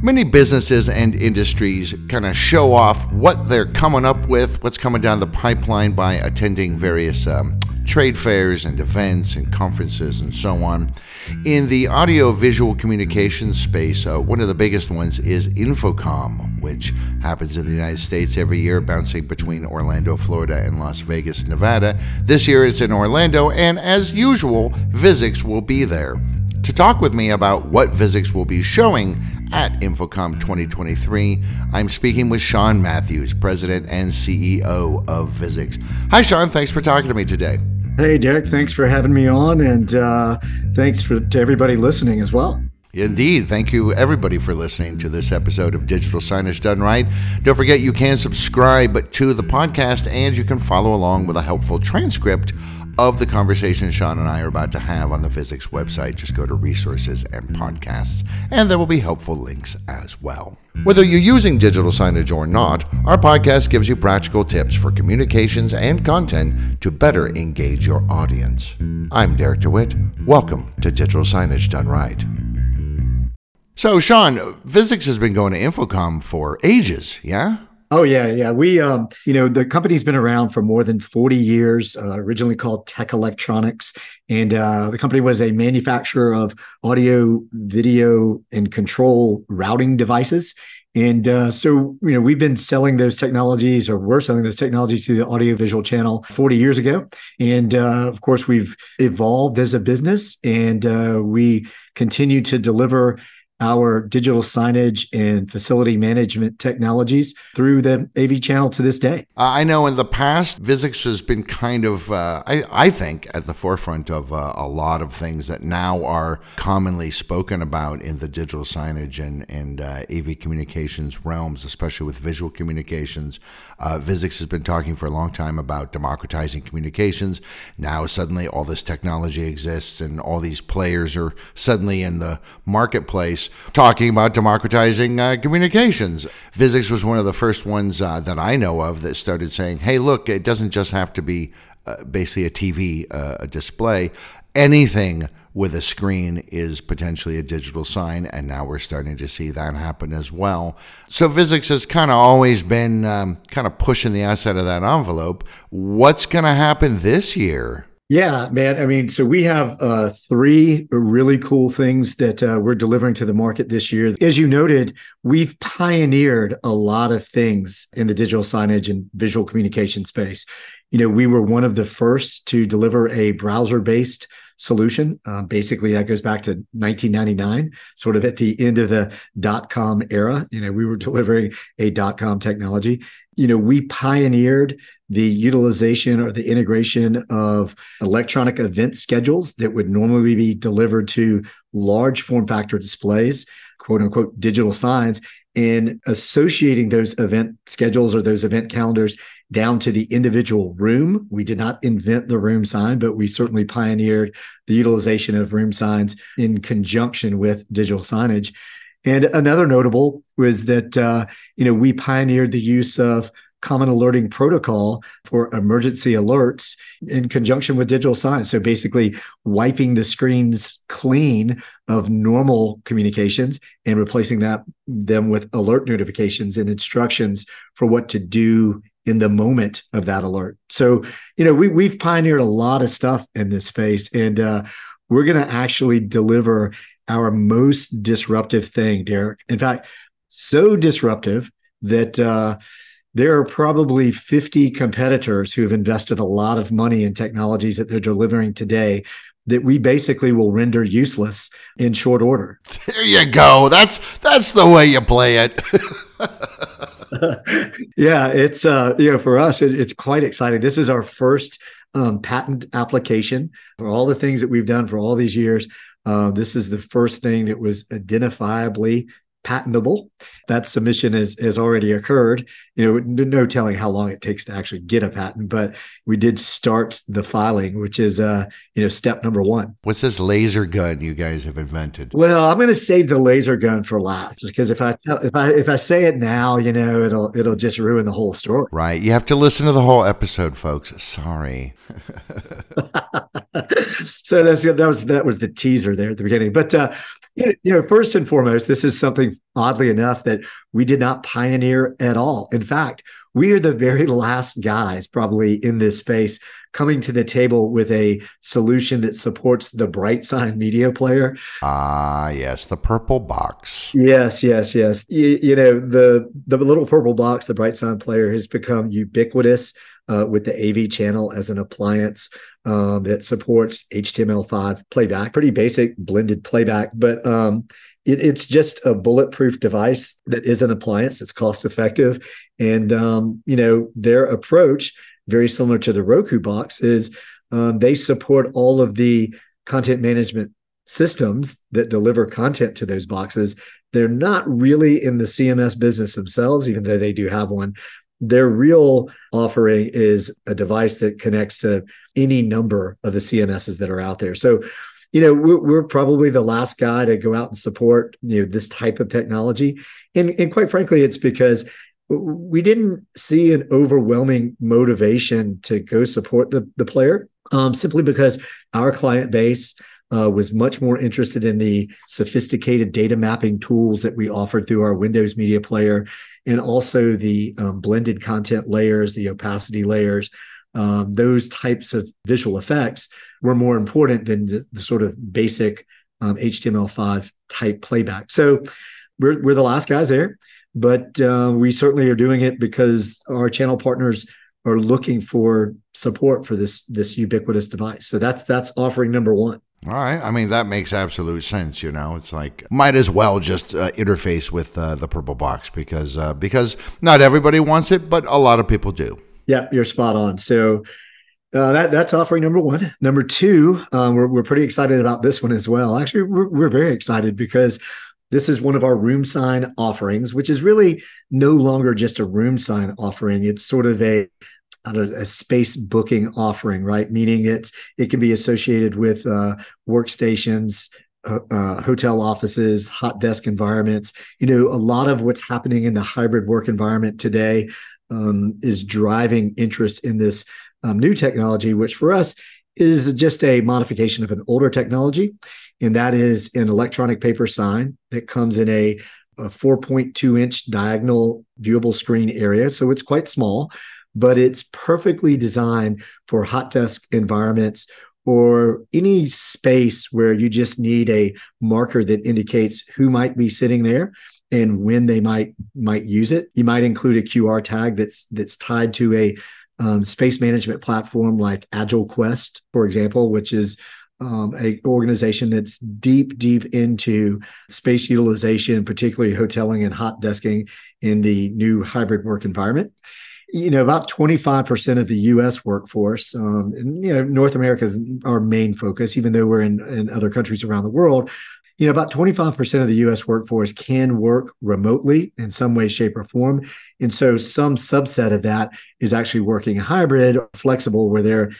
Many businesses and industries kind of show off what they're coming up with, what's coming down the pipeline by attending various um, trade fairs and events and conferences and so on. In the audio visual communications space, uh, one of the biggest ones is InfoComm, which happens in the United States every year, bouncing between Orlando, Florida, and Las Vegas, Nevada. This year it's in Orlando, and as usual, Visix will be there. To talk with me about what Visix will be showing at InfoComm 2023, I'm speaking with Sean Matthews, President and CEO of Visix. Hi, Sean. Thanks for talking to me today. Hey, Derek. Thanks for having me on, and uh, thanks for, to everybody listening as well. Indeed. Thank you, everybody, for listening to this episode of Digital Signage Done Right. Don't forget you can subscribe to the podcast and you can follow along with a helpful transcript of the conversation Sean and I are about to have on the Visix website. Just go to resources and podcasts, and there will be helpful links as well. Whether you're using digital signage or not, our podcast gives you practical tips for communications and content to better engage your audience. I'm Derek DeWitt. Welcome to Digital Signage Done Right. So, Sean, Visix has been going to InfoComm for ages, yeah? Oh yeah, yeah. We, um, you know, the company's been around for more than forty years. Uh, originally called Tech Electronics, and uh, the company was a manufacturer of audio, video, and control routing devices. And uh, so, you know, we've been selling those technologies, or we're selling those technologies to the audiovisual channel 40 years ago. And uh, of course, we've evolved as a business, and uh, we continue to deliver our digital signage and facility management technologies through the AV channel to this day. I know in the past, Visix has been kind of, uh, I, I, think, at the forefront of uh, a lot of things that now are commonly spoken about in the digital signage and, and uh, AV communications realms, especially with visual communications. Uh, Visix has been talking for a long time about democratizing communications. Now, suddenly, all this technology exists, and all these players are suddenly in the marketplace talking about democratizing uh, communications. Visix was one of the first ones uh, that I know of that started saying, hey, look, it doesn't just have to be uh, basically a TV uh, a display. Anything with a screen is potentially a digital sign, and now we're starting to see that happen as well. So Visix has kind of always been um, kind of pushing the outside of that envelope. What's going to happen this year? Yeah, man. I mean, so we have uh, three really cool things that uh, we're delivering to the market this year. As you noted, we've pioneered a lot of things in the digital signage and visual communication space. You know, we were one of the first to deliver a browser based solution. Um, basically, that goes back to 1999, sort of at the end of the dot com era. You know, we were delivering a dot com technology you know, we pioneered the utilization or the integration of electronic event schedules that would normally be delivered to large form factor displays, quote unquote, digital signs, and associating those event schedules or those event calendars down to the individual room. We did not invent the room sign, but we certainly pioneered the utilization of room signs in conjunction with digital signage. And another notable was that uh, you know we pioneered the use of common alerting protocol for emergency alerts in conjunction with digital signs. So basically wiping the screens clean of normal communications and replacing that them with alert notifications and instructions for what to do in the moment of that alert. So, you know, we we've pioneered a lot of stuff in this space and uh, we're going to actually deliver our most disruptive thing, Derek. In fact, so disruptive that uh, there are probably 50 competitors who have invested a lot of money in technologies that they're delivering today that we basically will render useless in short order. There you go. That's that's the way you play it. yeah, it's uh, you know for us it, it's quite exciting. This is our first um, patent application for all the things that we've done for all these years. Uh, this is the first thing that was identifiably patentable. That submission has, has already occurred. You know, no telling how long it takes to actually get a patent, but we did start the filing, which is uh, you know, step number one. What's this laser gun you guys have invented? Well, I'm going to save the laser gun for last because if I tell, if I if I say it now, you know, it'll it'll just ruin the whole story. Right. You have to listen to the whole episode, folks. Sorry. so that's that was that was the teaser there at the beginning. But uh, you know, first and foremost, this is something oddly enough that we did not pioneer at all. In fact, we are the very last guys probably in this space coming to the table with a solution that supports the BrightSign media player. Ah, yes, the purple box. Yes, yes, yes. You, you, know, the the little purple box, the BrightSign player has become ubiquitous uh, with the AV channel as an appliance um, that supports HTML5 playback, pretty basic blended playback, but um, it, it's just a bulletproof device that is an appliance that's cost effective. And, um, you know, their approach, very similar to the Roku box, is um, they support all of the content management systems that deliver content to those boxes. They're not really in the CMS business themselves, even though they do have one. Their real offering is a device that connects to any number of the CMSs that are out there. So, you know, we're, we're, probably the last guy to go out and support you know this type of technology, and and quite frankly, it's because we didn't see an overwhelming motivation to go support the the player, um, simply because our client base uh, was much more interested in the sophisticated data mapping tools that we offered through our Windows Media Player, and also the um, blended content layers, the opacity layers. Um, those types of visual effects were more important than the, the sort of basic um, HTML5 type playback. So we're, we're the last guys there, but uh, we certainly are doing it because our channel partners are looking for support for this this ubiquitous device. So that's that's offering number one. All right. I mean, that makes absolute sense. You know, it's like might as well just uh, interface with uh, the purple box because uh, because not everybody wants it, but a lot of people do. Yeah, you're spot on. So uh, that that's offering number one. Number two, um, we're we're pretty excited about this one as well. Actually, we're we're very excited because this is one of our room sign offerings, which is really no longer just a room sign offering. It's sort of a a space booking offering, right? Meaning it's it can be associated with uh, workstations, uh, hotel offices, hot desk environments. You know, a lot of what's happening in the hybrid work environment today um, is driving interest in this um, new technology, which for us is just a modification of an older technology, and that is an electronic paper sign that comes in a, a 4.2 inch diagonal viewable screen area. So it's quite small but it's perfectly designed for hot desk environments or any space where you just need a marker that indicates who might be sitting there and when they might might use it. You might include a QR tag that's that's tied to a um, space management platform like AgileQuest, for example, which is um, a organization that's deep, deep into space utilization, particularly hoteling and hot desking in the new hybrid work environment you know, about 25% of the US workforce, um, and, you know, North America is our main focus, even though we're in, in other countries around the world. You know, about 25% of the US workforce can work remotely in some way, shape, or form. And so some subset of that is actually working hybrid or flexible, where they're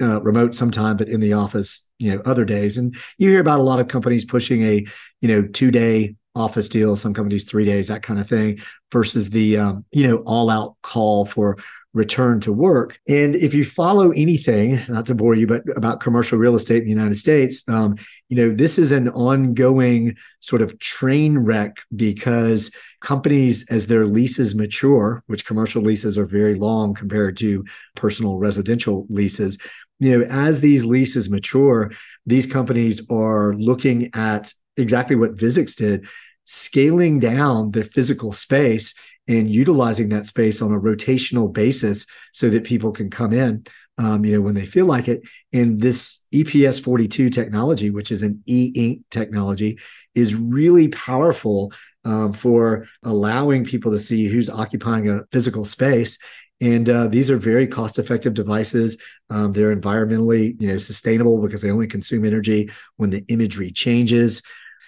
uh, remote sometime, but in the office, you know, other days. And you hear about a lot of companies pushing a, you know, two day office deal, some companies three days, that kind of thing, versus the um, you know all out call for return to work. And if you follow anything, not to bore you, but about commercial real estate in the United States, um, you know this is an ongoing sort of train wreck because companies, as their leases mature, which commercial leases are very long compared to personal residential leases. You know, as these leases mature, these companies are looking at exactly what Visix did scaling down the physical space and utilizing that space on a rotational basis so that people can come in um, you know when they feel like it and this eps 42 technology which is an e-ink technology is really powerful um, for allowing people to see who's occupying a physical space and uh, these are very cost-effective devices. Um, they're environmentally, you know, sustainable because they only consume energy when the imagery changes.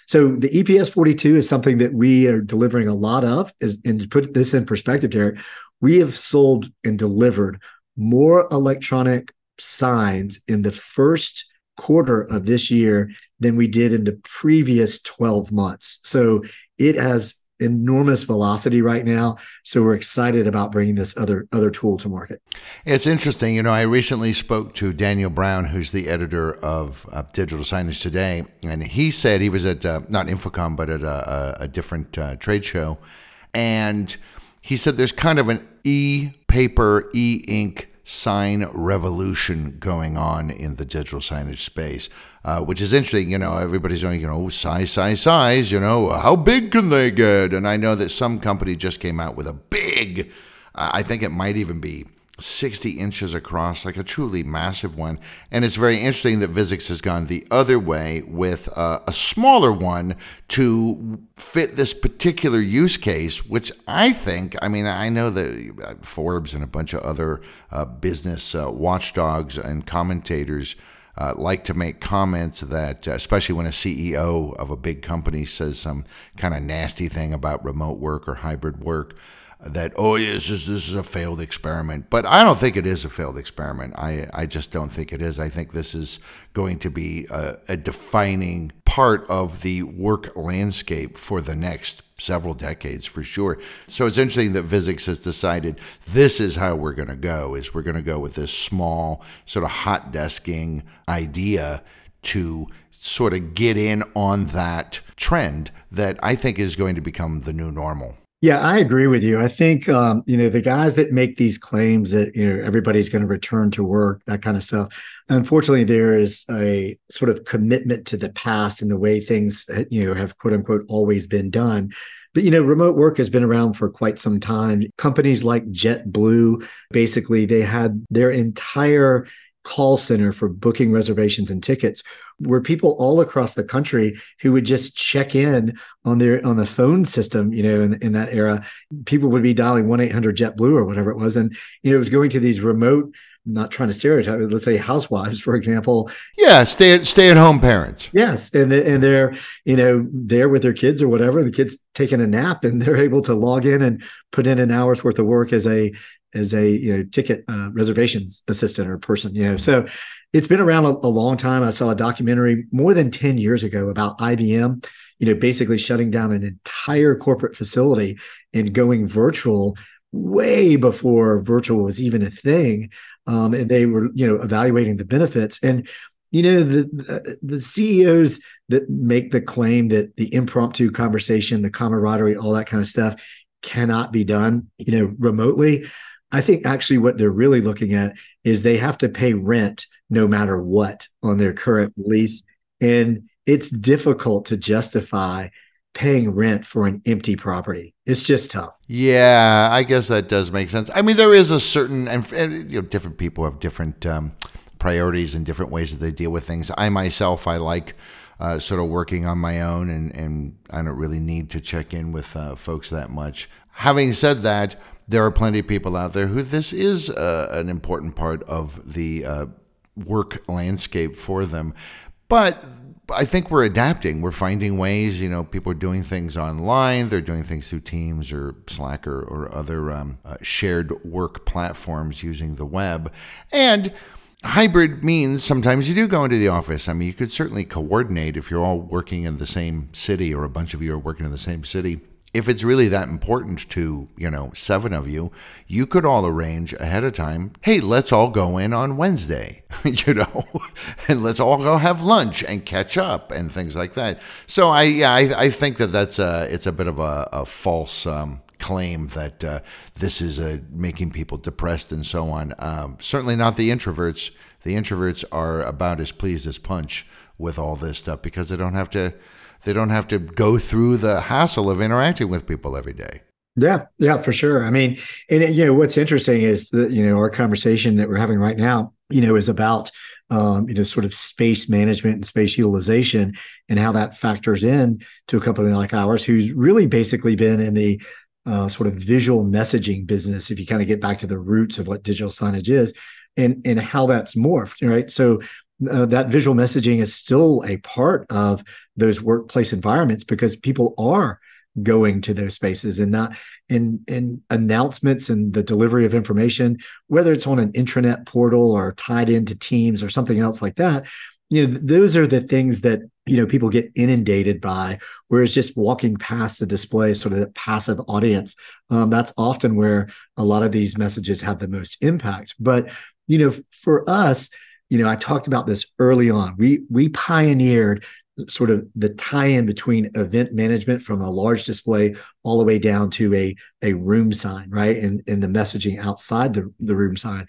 So the EPS 42 is something that we are delivering a lot of. Is, and to put this in perspective, Derek, we have sold and delivered more electronic signs in the first quarter of this year than we did in the previous 12 months. So it has enormous velocity right now. So we're excited about bringing this other other tool to market. It's interesting. You know i recently spoke to daniel brown who's the editor of uh, digital signage today and he said he was at uh, not InfoComm, but at a, a different uh, trade show. And he said there's kind of an e-paper e-ink sign revolution going on in the digital signage space, uh, which is interesting. You know, everybody's going, you know, size, size, size, you know, how big can they get? And I know that some company just came out with a big, I think it might even be 60 inches across, like a truly massive one. And it's very interesting that Visix has gone the other way with uh, a smaller one to fit this particular use case, which I think, I mean, I know that uh, Forbes and a bunch of other uh, business uh, watchdogs and commentators. Uh, like to make comments that, uh, especially when a CEO of a big company says some kind of nasty thing about remote work or hybrid work, that oh yes this, this is a failed experiment. But i don't think it is a failed experiment. I, I just don't think it is. I think this is going to be a, a defining part of the work landscape for the next several decades for sure. So it's interesting that Visix has decided this is how we're going to go is we're going to go with this small sort of hot desking idea to sort of get in on that trend that I think is going to become the new normal. Yeah, I agree with you. I think um, you know the guys that make these claims that you know everybody's going to return to work, that kind of stuff. Unfortunately, there is a sort of commitment to the past and the way things uh, you know have quote unquote always been done. But you know, remote work has been around for quite some time. Companies like JetBlue, basically, they had their entire call center for booking reservations and tickets were people all across the country who would just check in on their on the phone system you know in, in that era. People would be dialing 1-800 jetblue or whatever it was. And you know it was going to these remote not trying to stereotype let's say housewives for example. Yeah stay at stay at home parents. Yes. And and they're you know there with their kids or whatever. The kids taking a nap and they're able to log in and put in an hour's worth of work as a as a you know ticket uh, reservations assistant or person you know. So it's been around a, a, long time. I saw a documentary more than 10 years ago about ibm you know basically shutting down an entire corporate facility and going virtual way before virtual was even a thing. Um, and they were you know evaluating the benefits. And you know the the CEOs that make the claim that the impromptu conversation, the camaraderie, all that kind of stuff cannot be done, you know, remotely. I think actually what they're really looking at is they have to pay rent no matter what on their current lease. And it's difficult to justify paying rent for an empty property. It's just tough. Yeah, I guess that does make sense. I mean, there is a certain, and, and you know, different people have different um, priorities and different ways that they deal with things. I myself, I like uh, sort of working on my own, and, and I don't really need to check in with uh, folks that much. Having said that, there are plenty of people out there who this is uh, an important part of the uh, work landscape for them. But I think we're adapting. We're finding ways. You know, people are doing things online. They're doing things through Teams or Slack or, or other um, uh, shared work platforms using the web. And hybrid means sometimes you do go into the office. I mean, you could certainly coordinate if you're all working in the same city or a bunch of you are working in the same city if it's really that important to, you know, seven of you, you could all arrange ahead of time, hey, let's all go in on Wednesday, you know, and let's all go have lunch and catch up and things like that. So I, yeah, I, I think that that's a, it's a bit of a, a false um, claim that uh, this is uh, making people depressed and so on. Um, certainly not the introverts. The introverts are about as pleased as punch with all this stuff because they don't have to they don't have to go through the hassle of interacting with people every day. Yeah, yeah, for sure. I mean, and you know what's interesting is that you know our conversation that we're having right now, you know, is about um, you know sort of space management and space utilization and how that factors in to a company like ours, who's really basically been in the uh, sort of visual messaging business. If you kind of get back to the roots of what digital signage is, and and how that's morphed, right? So uh, that visual messaging is still a part of those workplace environments because people are going to those spaces and not in in announcements and the delivery of information whether it's on an intranet portal or tied into teams or something else like that you know those are the things that you know people get inundated by whereas just walking past the display sort of the passive audience. Um, that's often where a lot of these messages have the most impact. But you know for us you know i talked about this early on. We we pioneered sort of the tie-in between event management from a large display all the way down to a a room sign right? And, and the messaging outside the, the room sign.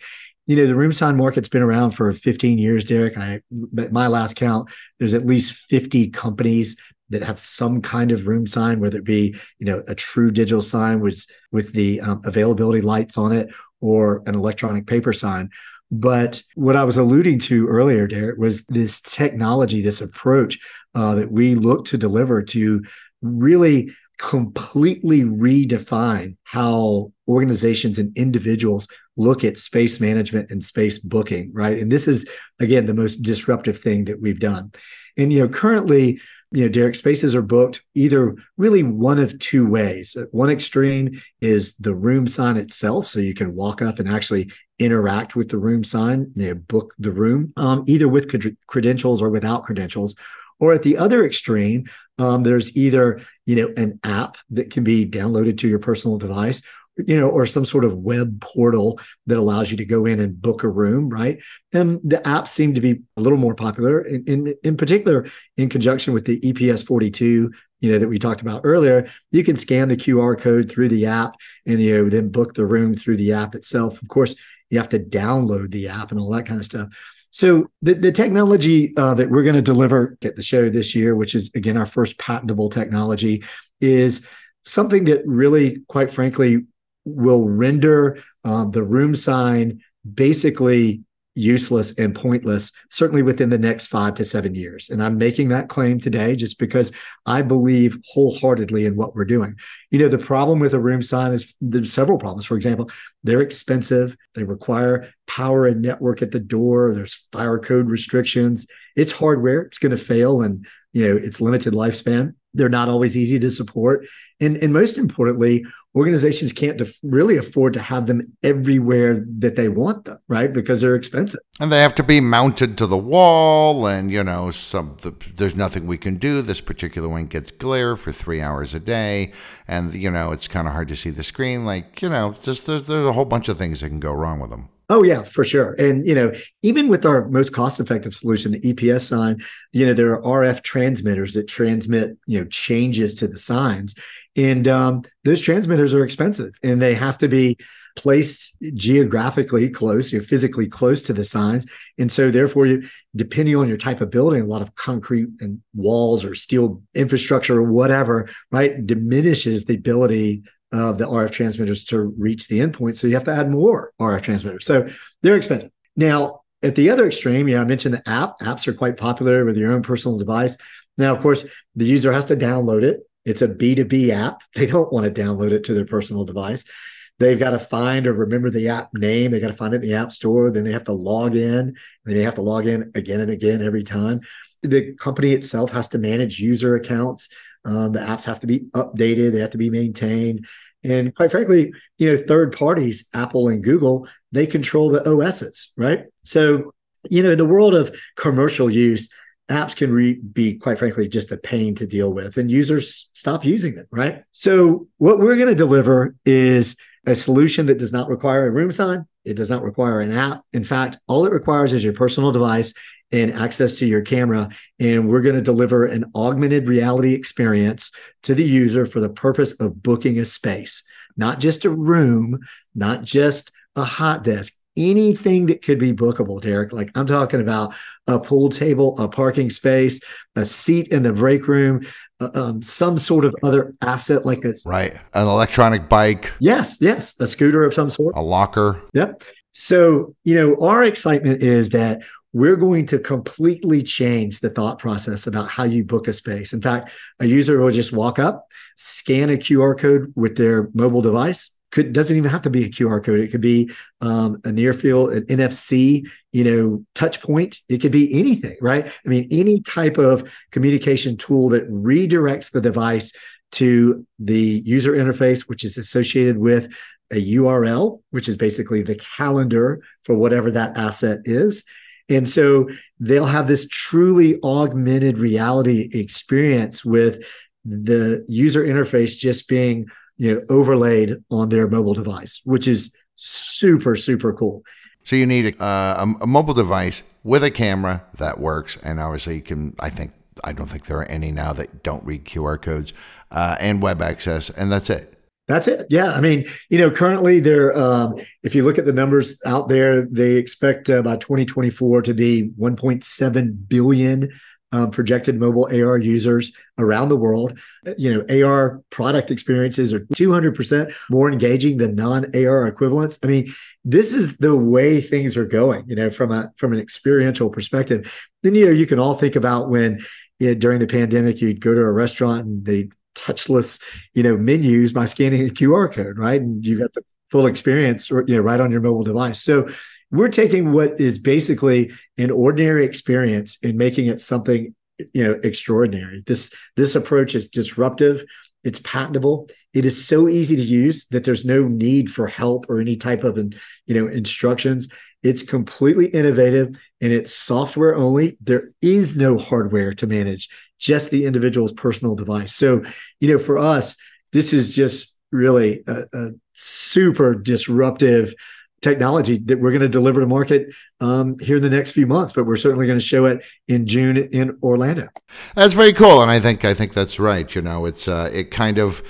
You know the room sign market's been around for 15 years derek. I at my last count there's at least 50 companies that have some kind of room sign whether it be you know a true digital sign with with the um, availability lights on it or an electronic paper sign but what i was alluding to earlier derek was this technology this approach uh, that we look to deliver to really completely redefine how organizations and individuals look at space management and space booking right? And this is again the most disruptive thing that we've done. And you know currently you know derek spaces are booked either really one of two ways. One extreme is the room sign itself so you can walk up and actually interact with the room sign know, book the room um, either with credentials or without credentials. Or at the other extreme, um, there's either you know an app that can be downloaded to your personal device, you know, or some sort of web portal that allows you to go in and book a room, right? And the apps seem to be a little more popular, in in, in particular, in conjunction with the EPS 42 you know that we talked about earlier. You can scan the qr code through the app and you know then book the room through the app itself. Of course you have to download the app and all that kind of stuff. So the, the technology uh, that we're going to deliver at the show this year, which is again our first patentable technology, is something that really, quite frankly, will render um, the room sign basically useless and pointless, certainly within the next five to seven years. And I'm making that claim today just because I believe wholeheartedly in what we're doing. You know, the problem with a room sign is there's several problems. For example, they're expensive, they require power and network at the door, there's fire code restrictions. It's hardware, it's going to fail, and you know, it's limited lifespan. They're not always easy to support. And, and most importantly, organizations can't def- really afford to have them everywhere that they want them, right? Because they're expensive. And they have to be mounted to the wall. And, you know, some the, there's nothing we can do. This particular one gets glare for three hours a day. And, you know, it's kind of hard to see the screen. Like, you know, just there's, there's a whole bunch of things that can go wrong with them. Oh yeah, for sure. And you know, even with our most cost-effective solution, the EPS sign, you know, there are RF transmitters that transmit, you know, changes to the signs, and um, those transmitters are expensive, and they have to be placed geographically close, you're physically close to the signs, and so therefore, you, depending on your type of building, a lot of concrete and walls or steel infrastructure or whatever, right, diminishes the ability of the RF transmitters to reach the endpoint. So you have to add more RF transmitters. So they're expensive. Now, at the other extreme, yeah, I mentioned the app. Apps are quite popular with your own personal device. Now, of course, the user has to download it. It's a B2B app. They don't want to download it to their personal device. They've got to find or remember the app name. They got to find it in the app store. Then they have to log in. Then they have to log in again and again every time. The company itself has to manage user accounts. Um, the apps have to be updated, they have to be maintained. And quite frankly, you know, third parties, Apple and Google, they control the OSs, right? So, you know, in the world of commercial use, apps can re- be quite frankly just a pain to deal with and users stop using them right so what we're going to deliver is a solution that does not require a room sign it does not require an app in fact all it requires is your personal device and access to your camera. And we're going to deliver an augmented reality experience to the user for the purpose of booking a space, not just a room, not just a hot desk, anything that could be bookable, Derek. Like I'm talking about a pool table, a parking space, a seat in the break room, uh, um, some sort of other asset like a right, an electronic bike. Yes, yes, a scooter of some sort, a locker. Yep. So you know, our excitement is that we're going to completely change the thought process about how you book a space. In fact, a user will just walk up, scan a QR code with their mobile device. Could doesn't even have to be a QR code. It could be um, a near field, an NFC, you know, touch point. It could be anything, right? I mean, any type of communication tool that redirects the device to the user interface, which is associated with a URL, which is basically the calendar for whatever that asset is. And so they'll have this truly augmented reality experience with the user interface just being you know overlaid on their mobile device, which is super super cool. So you need a, uh, a, mobile device with a camera that works, and obviously you can. I think I don't think there are any now that don't read QR codes uh, and web access, and that's it. That's it. Yeah. I mean, you know, currently there, um, if you look at the numbers out there, they expect uh, by 2024 to be 1.7 billion um, projected mobile AR users around the world. You know, AR product experiences are 200% more engaging than non-AR equivalents. I mean, this is the way things are going. You know, from a from an experiential perspective. Then you know you can all think about when you know, during the pandemic you'd go to a restaurant and they touchless, you know, menus by scanning a QR code, right? And you've got the full experience, you know, right on your mobile device. So we're taking what is basically an ordinary experience and making it something, you know, extraordinary. This this approach is disruptive. It's patentable. It is so easy to use that there's no need for help or any type of, you know, instructions. It's completely innovative and it's software only. There is no hardware to manage just the individual's personal device. So, you know, for us, this is just really a, a super disruptive technology that we're going to deliver to market um, here in the next few months. But we're certainly going to show it in June in Orlando. That's very cool, and I think I think that's right. You know, it's uh, it kind of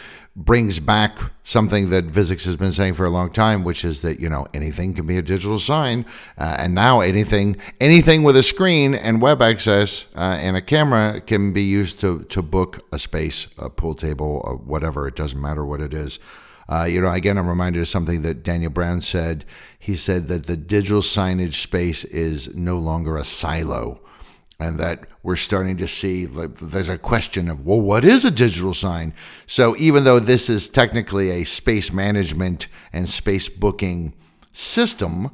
brings back something that Visix has been saying for a long time, which is that you know anything can be a digital sign, uh, and now anything anything with a screen and web access uh, and a camera can be used to to book a space, a pool table, or whatever. It doesn't matter what it is. Uh, you know, again, I'm reminded of something that Daniel Brown said. He said that the digital signage space is no longer a silo and that we're starting to see like, there's a question of well what is a digital sign? So even though this is technically a space management and space booking system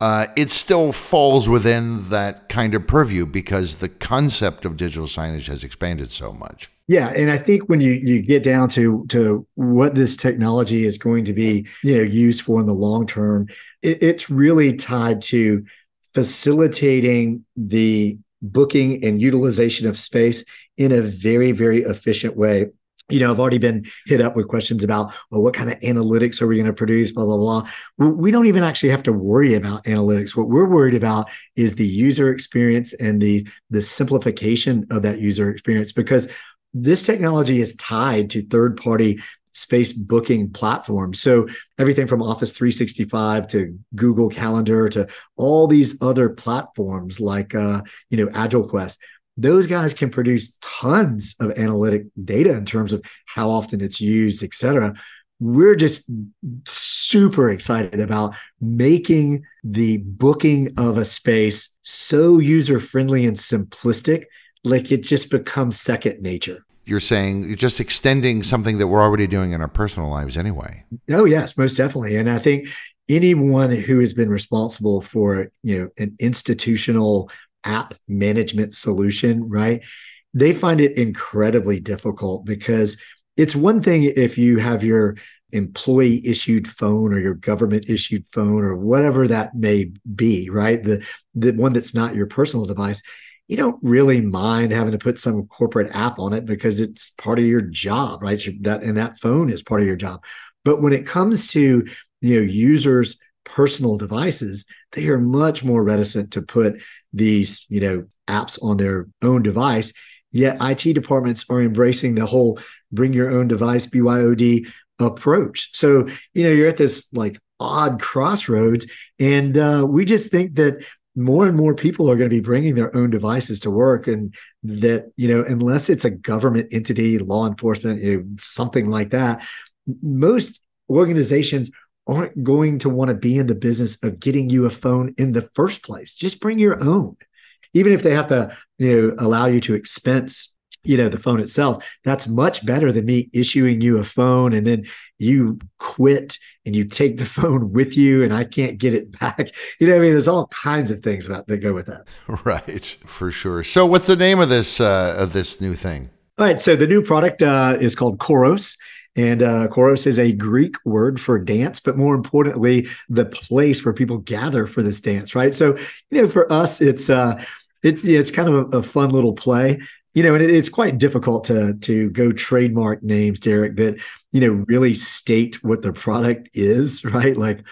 uh, it still falls within that kind of purview because the concept of digital signage has expanded so much. Yeah, and I think when you you get down to to what this technology is going to be, you know, used for in the long term, it, it's really tied to facilitating the booking and utilization of space in a very, very efficient way. You know, I've already been hit up with questions about, well, what kind of analytics are we going to produce? Blah, blah, blah. We don't even actually have to worry about analytics. What we're worried about is the user experience and the, the simplification of that user experience because this technology is tied to third party space booking platforms. So everything from Office 365 to Google Calendar to all these other platforms like uh, you know AgileQuest. Those guys can produce tons of analytic data in terms of how often it's used, et cetera. We're just super excited about making the booking of a space so user friendly and simplistic, like it just becomes second nature you're saying you're just extending something that we're already doing in our personal lives anyway. Oh yes, most definitely. And I think anyone who has been responsible for, you know, an institutional app management solution, right? They find it incredibly difficult because it's one thing if you have your employee issued phone or your government issued phone or whatever that may be, right? The the one that's not your personal device you don't really mind having to put some corporate app on it because it's part of your job, right? That and that phone is part of your job. But when it comes to you know users' personal devices, they are much more reticent to put these you know apps on their own device. Yet IT departments are embracing the whole bring your own device BYOD approach. So you know you're at this like odd crossroads, and uh, we just think that more and more people are going to be bringing their own devices to work and that you know unless it's a government entity law enforcement you know, something like that most organizations aren't going to want to be in the business of getting you a phone in the first place. Just bring your own. Even if they have to you know allow you to expense you know the phone itself that's much better than me issuing you a phone and then you quit and you take the phone with you and i can't get it back you know i mean there's all kinds of things about that go with that right for sure so what's the name of this uh of this new thing All right. So the new product uh, is called Choros. And uh, Choros is a Greek word for dance, but more importantly, the place where people gather for this dance, right? So, you know, for us, it's uh, it, it's kind of a, a fun little play you know, and it, it's quite difficult to to go trademark names, Derek, that you know really state what the product is, right? Like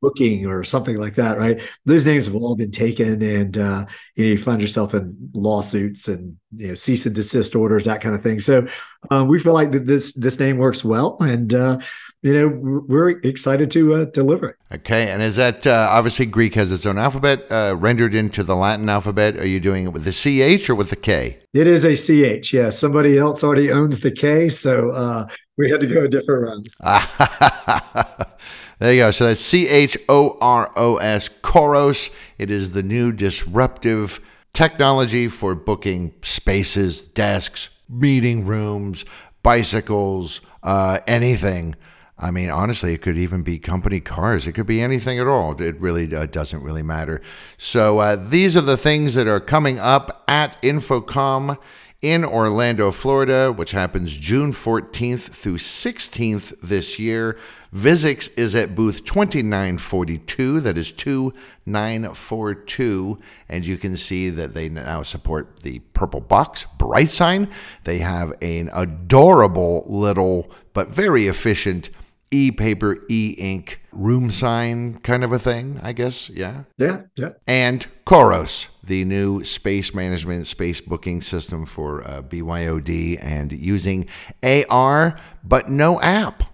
booking or something like that, right? Those names have all been taken, and uh, you know you find yourself in lawsuits and you know cease and desist orders, that kind of thing. So um, we feel like that this this name works well, and uh, you know, we're excited to uh, deliver it. Okay, and is that uh, obviously Greek has its own alphabet uh, rendered into the Latin alphabet? Are you doing it with the CH or with the K? It is a CH. Yeah, somebody else already owns the K, so uh, we had to go a different route. there you go. So that's C H O R O S, Choros. It is the new disruptive technology for booking spaces, desks, meeting rooms, bicycles, uh, anything I mean, honestly, it could even be company cars. It could be anything at all. It really uh, doesn't really matter. So uh, these are the things that are coming up at InfoComm in Orlando, Florida, which happens June 14th through 16th this year. Visix is at booth 2942. That is 2942. And you can see that they now support the purple box BrightSign. They have an adorable little but very efficient e paper, e ink room sign kind of a thing, I guess. Yeah. Yeah. Yeah. And Choros, the new space management, space booking system for uh, BYOD and using AR, but no app.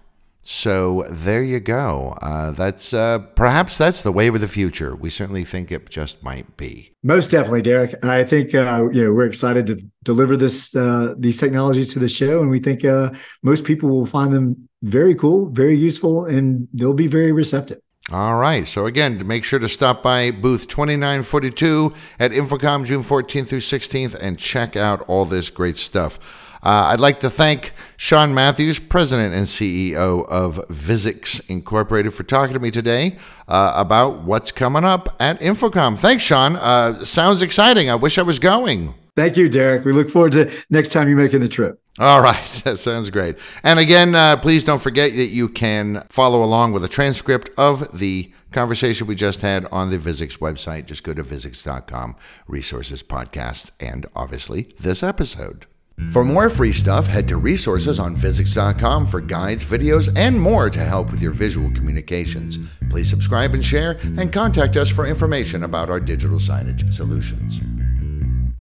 So there you go. Uh, that's uh, perhaps that's the wave of the future. We certainly think it just might be. Most definitely, Derek. I think uh, you know we're excited to deliver this uh, these technologies to the show, and we think uh, most people will find them very cool, very useful, and they'll be very receptive. All right. So again, make sure to stop by booth 2942 at InfoComm June 14th through 16th and check out all this great stuff. Uh, I'd like to thank Sean Matthews, President and CEO of Visix Incorporated, for talking to me today uh, about what's coming up at InfoComm. Thanks, Sean. Uh, sounds exciting. I wish I was going. Thank you, Derek. We look forward to next time you're making the trip. All right, that sounds great. And again, uh, please don't forget that you can follow along with a transcript of the conversation we just had on the Visix website. Just go to Visix.com, resources, podcasts, and obviously this episode. For more free stuff, head to resources on Visix.com for guides, videos, and more to help with your visual communications. Please subscribe and share, and contact us for information about our digital signage solutions.